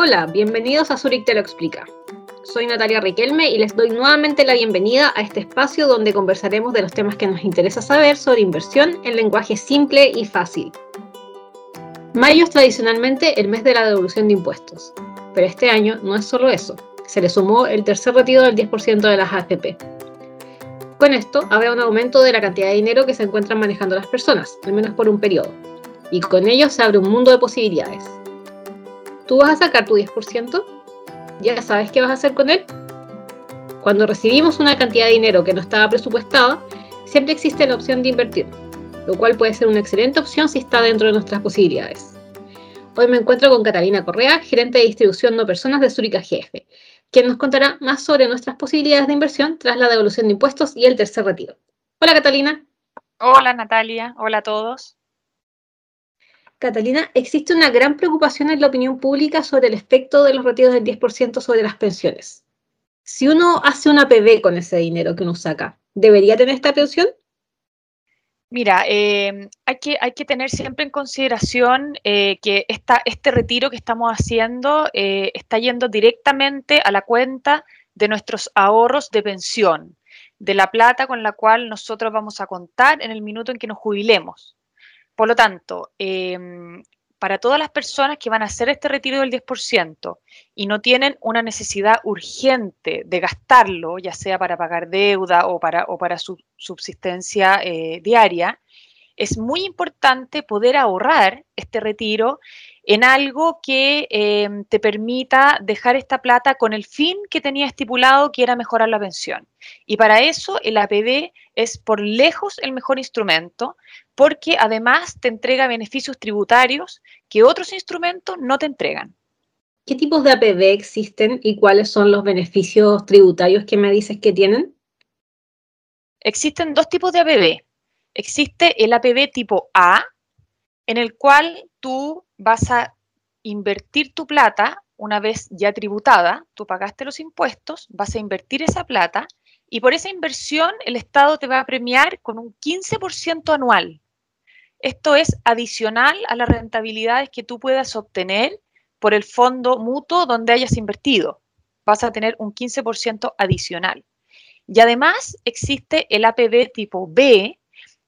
Hola, bienvenidos a Zurich Te lo explica. Soy Natalia Riquelme y les doy nuevamente la bienvenida a este espacio donde conversaremos de los temas que nos interesa saber sobre inversión en lenguaje simple y fácil. Mayo es tradicionalmente el mes de la devolución de impuestos, pero este año no es solo eso, se le sumó el tercer retiro del 10% de las AFP. Con esto habrá un aumento de la cantidad de dinero que se encuentran manejando las personas, al menos por un periodo, y con ello se abre un mundo de posibilidades. ¿Tú vas a sacar tu 10%? ¿Ya sabes qué vas a hacer con él? Cuando recibimos una cantidad de dinero que no estaba presupuestada, siempre existe la opción de invertir, lo cual puede ser una excelente opción si está dentro de nuestras posibilidades. Hoy me encuentro con Catalina Correa, gerente de distribución no personas de Zurich GF, quien nos contará más sobre nuestras posibilidades de inversión tras la devolución de impuestos y el tercer retiro. Hola Catalina. Hola Natalia, hola a todos. Catalina, existe una gran preocupación en la opinión pública sobre el efecto de los retiros del 10% sobre las pensiones. Si uno hace una PB con ese dinero que uno saca, ¿debería tener esta pensión? Mira, eh, hay, que, hay que tener siempre en consideración eh, que esta, este retiro que estamos haciendo eh, está yendo directamente a la cuenta de nuestros ahorros de pensión, de la plata con la cual nosotros vamos a contar en el minuto en que nos jubilemos. Por lo tanto, em, para todas las personas que van a hacer este retiro del 10% y no tienen una necesidad urgente de gastarlo, ya sea para pagar deuda o para, su subsistencia eh, diaria, es muy importante poder ahorrar este retiro en algo que em, te permita dejar esta plata con el fin que tenía estipulado, que era mejorar la pensión. Y para eso el APB es por lejos el mejor instrumento, porque además te entrega beneficios tributarios que otros instrumentos no te entregan. ¿Qué tipos de APB existen y cuáles son los beneficios tributarios que me dices que tienen? Existen dos tipos de APB. Existe el APB tipo A, en el cual tú vas a invertir tu plata una vez ya tributada, tú pagaste los impuestos, vas a invertir esa plata y por esa inversión el Estado te va a premiar con un 15% anual. Esto es adicional a las rentabilidades que tú puedas obtener por el fondo mutuo donde hayas invertido. Vas a tener un 15% adicional. Y además existe el APB tipo B,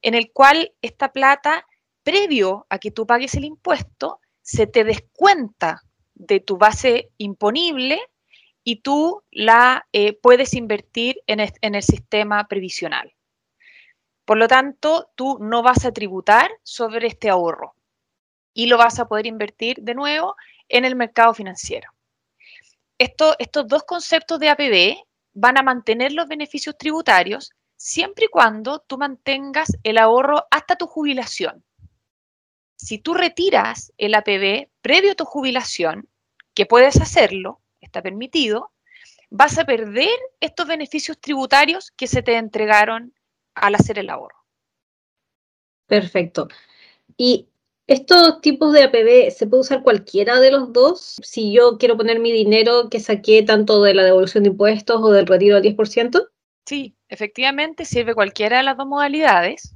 en el cual esta plata, previo a que tú pagues el impuesto, se te descuenta de tu base imponible y tú la eh, puedes invertir en el sistema previsional. Por lo tanto, tú no vas a tributar sobre este ahorro y lo vas a poder invertir de nuevo en el mercado financiero. estos dos conceptos de APB van a mantener los beneficios tributarios siempre y cuando tú mantengas el ahorro hasta tu jubilación. Si tú retiras el APB previo a tu jubilación, que puedes hacerlo, está permitido, vas a perder estos beneficios tributarios que se te entregaron al hacer el ahorro. Perfecto. ¿Y estos tipos de APB se puede usar cualquiera de los dos? Si yo quiero poner mi dinero que saqué tanto de la devolución de impuestos o del retiro del 10%? Sí, efectivamente sirve cualquiera de las dos modalidades.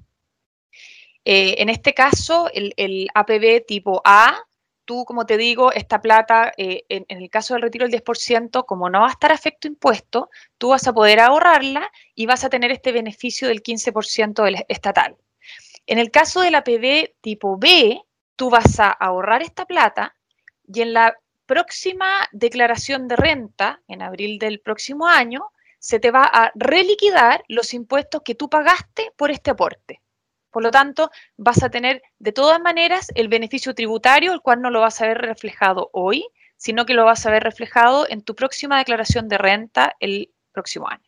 Eh, en este caso, el, APB tipo A, tú, como te digo, esta plata, eh, en, el caso del retiro del 10%, como no va a estar afecto impuesto, tú vas a poder ahorrarla y vas a tener este beneficio del 15% estatal. En el caso de la PB tipo B, tú vas a ahorrar esta plata y en la próxima declaración de renta, en abril del próximo año, se te va a reliquidar los impuestos que tú pagaste por este aporte. Por lo tanto, vas a tener de todas maneras el beneficio tributario, el cual no lo vas a ver reflejado hoy, sino que lo vas a ver reflejado en tu próxima declaración de renta el próximo año.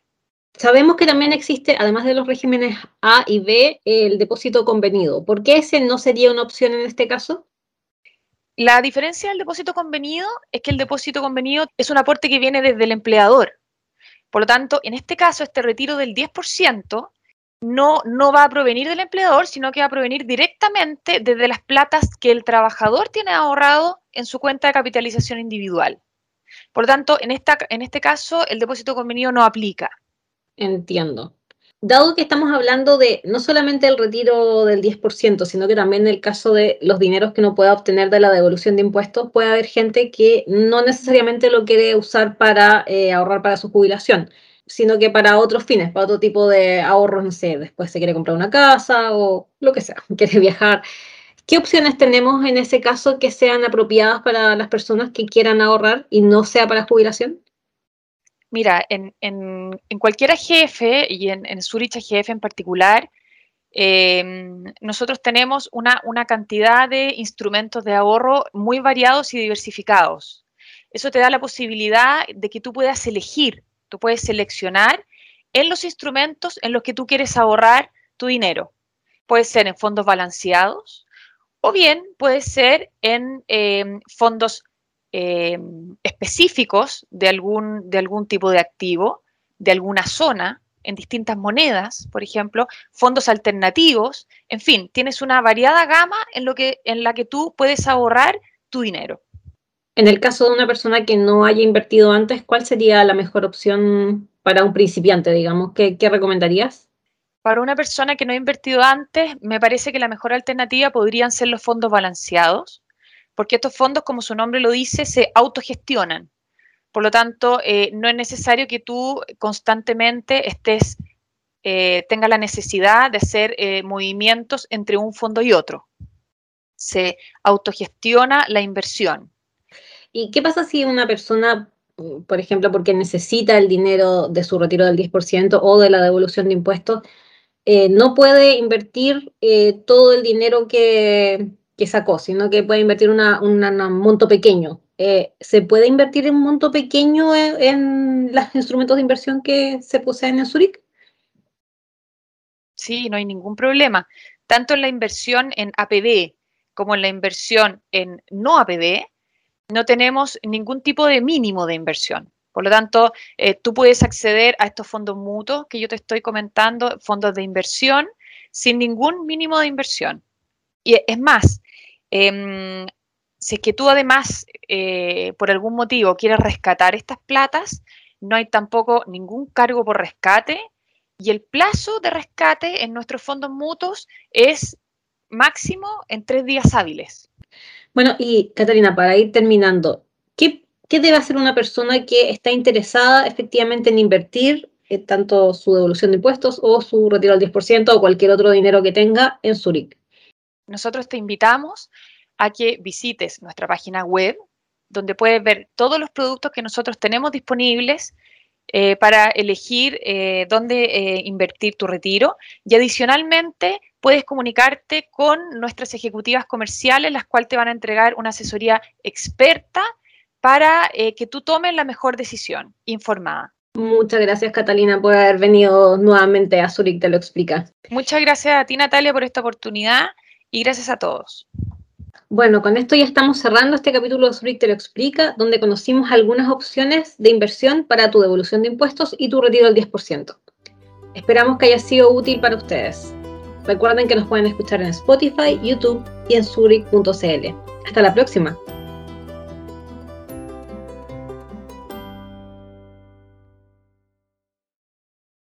Sabemos que también existe, además de los regímenes A y B, el depósito convenido. ¿Por qué ese no sería una opción en este caso? La diferencia del depósito convenido es que el depósito convenido es un aporte que viene desde el empleador. Por lo tanto, en este caso, este retiro del 10% no, no va a provenir del empleador, sino que va a provenir directamente desde las platas que el trabajador tiene ahorrado en su cuenta de capitalización individual. Por lo tanto, en, esta, en este caso, el depósito convenido no aplica. Entiendo. dado que estamos hablando de no solamente el retiro del 10%, sino que también el caso de los dineros que uno pueda obtener de la devolución de impuestos, puede haber gente que no necesariamente lo quiere usar para eh, ahorrar para su jubilación, sino que para otros fines, para otro tipo de ahorros, no sé, después se quiere comprar una casa o lo que sea, quiere viajar. ¿Qué opciones tenemos en ese caso que sean apropiadas para las personas que quieran ahorrar y no sea para jubilación? Mira, en, en, en cualquier AGF y en, Zurich AGF en particular, eh, nosotros tenemos una, una, cantidad de instrumentos de ahorro muy variados y diversificados. Eso te da la posibilidad de que tú puedas elegir, tú puedes seleccionar en los instrumentos en los que tú quieres ahorrar tu dinero. Puede ser en fondos balanceados o bien puede ser en eh, fondos eh, específicos de algún, de algún tipo de activo, de alguna zona, en distintas monedas, por ejemplo, fondos alternativos, en fin, tienes una variada gama en, lo que, en la que tú puedes ahorrar tu dinero. En el caso de una persona que no haya invertido antes, ¿cuál sería la mejor opción para un principiante, digamos? ¿Qué, recomendarías? Para una persona que no ha invertido antes, me parece que la mejor alternativa podrían ser los fondos balanceados, porque estos fondos, como su nombre lo dice, se autogestionan. Por lo tanto, eh, no es necesario que tú constantemente estés, eh, tengas la necesidad de hacer eh, movimientos entre un fondo y otro. Se autogestiona la inversión. ¿Y qué pasa si una persona, por ejemplo, porque necesita el dinero de su retiro del 10% o de la devolución de impuestos, eh, no puede invertir eh, todo el dinero que, sacó, sino que puede invertir un monto pequeño. Eh, ¿Se puede invertir un monto pequeño en, en, los instrumentos de inversión que se poseen en Zurich? Sí, no hay ningún problema. Tanto en la inversión en APB como en la inversión en no APB, no tenemos ningún tipo de mínimo de inversión. Por lo tanto, eh, tú puedes acceder a estos fondos mutuos que yo te estoy comentando, fondos de inversión, sin ningún mínimo de inversión. Y es más, eh, si es que tú además, eh, por algún motivo, quieres rescatar estas platas, no hay tampoco ningún cargo por rescate y el plazo de rescate en nuestros fondos mutuos es máximo en tres días hábiles. Bueno, y Catalina, para ir terminando, ¿qué, qué debe hacer una persona que está interesada efectivamente en invertir eh, tanto su devolución de impuestos o su retiro al 10% o cualquier otro dinero que tenga en Zurich? Nosotros te invitamos a que visites nuestra página web, donde puedes ver todos los productos que nosotros tenemos disponibles eh, para elegir eh, dónde invertir tu retiro. Y adicionalmente, puedes comunicarte con nuestras ejecutivas comerciales, las cuales te van a entregar una asesoría experta para eh, que tú tomes la mejor decisión informada. Muchas gracias, Catalina, por haber venido nuevamente a Zurich, te lo explica. Muchas gracias a ti, Natalia, por esta oportunidad y gracias a todos. Bueno, con esto ya estamos cerrando este capítulo de Zurich te lo explica, donde conocimos algunas opciones de inversión para tu devolución de impuestos y tu retiro del 10%. Esperamos que haya sido útil para ustedes. Recuerden que nos pueden escuchar en Spotify, YouTube y en zurich.cl. Hasta la próxima.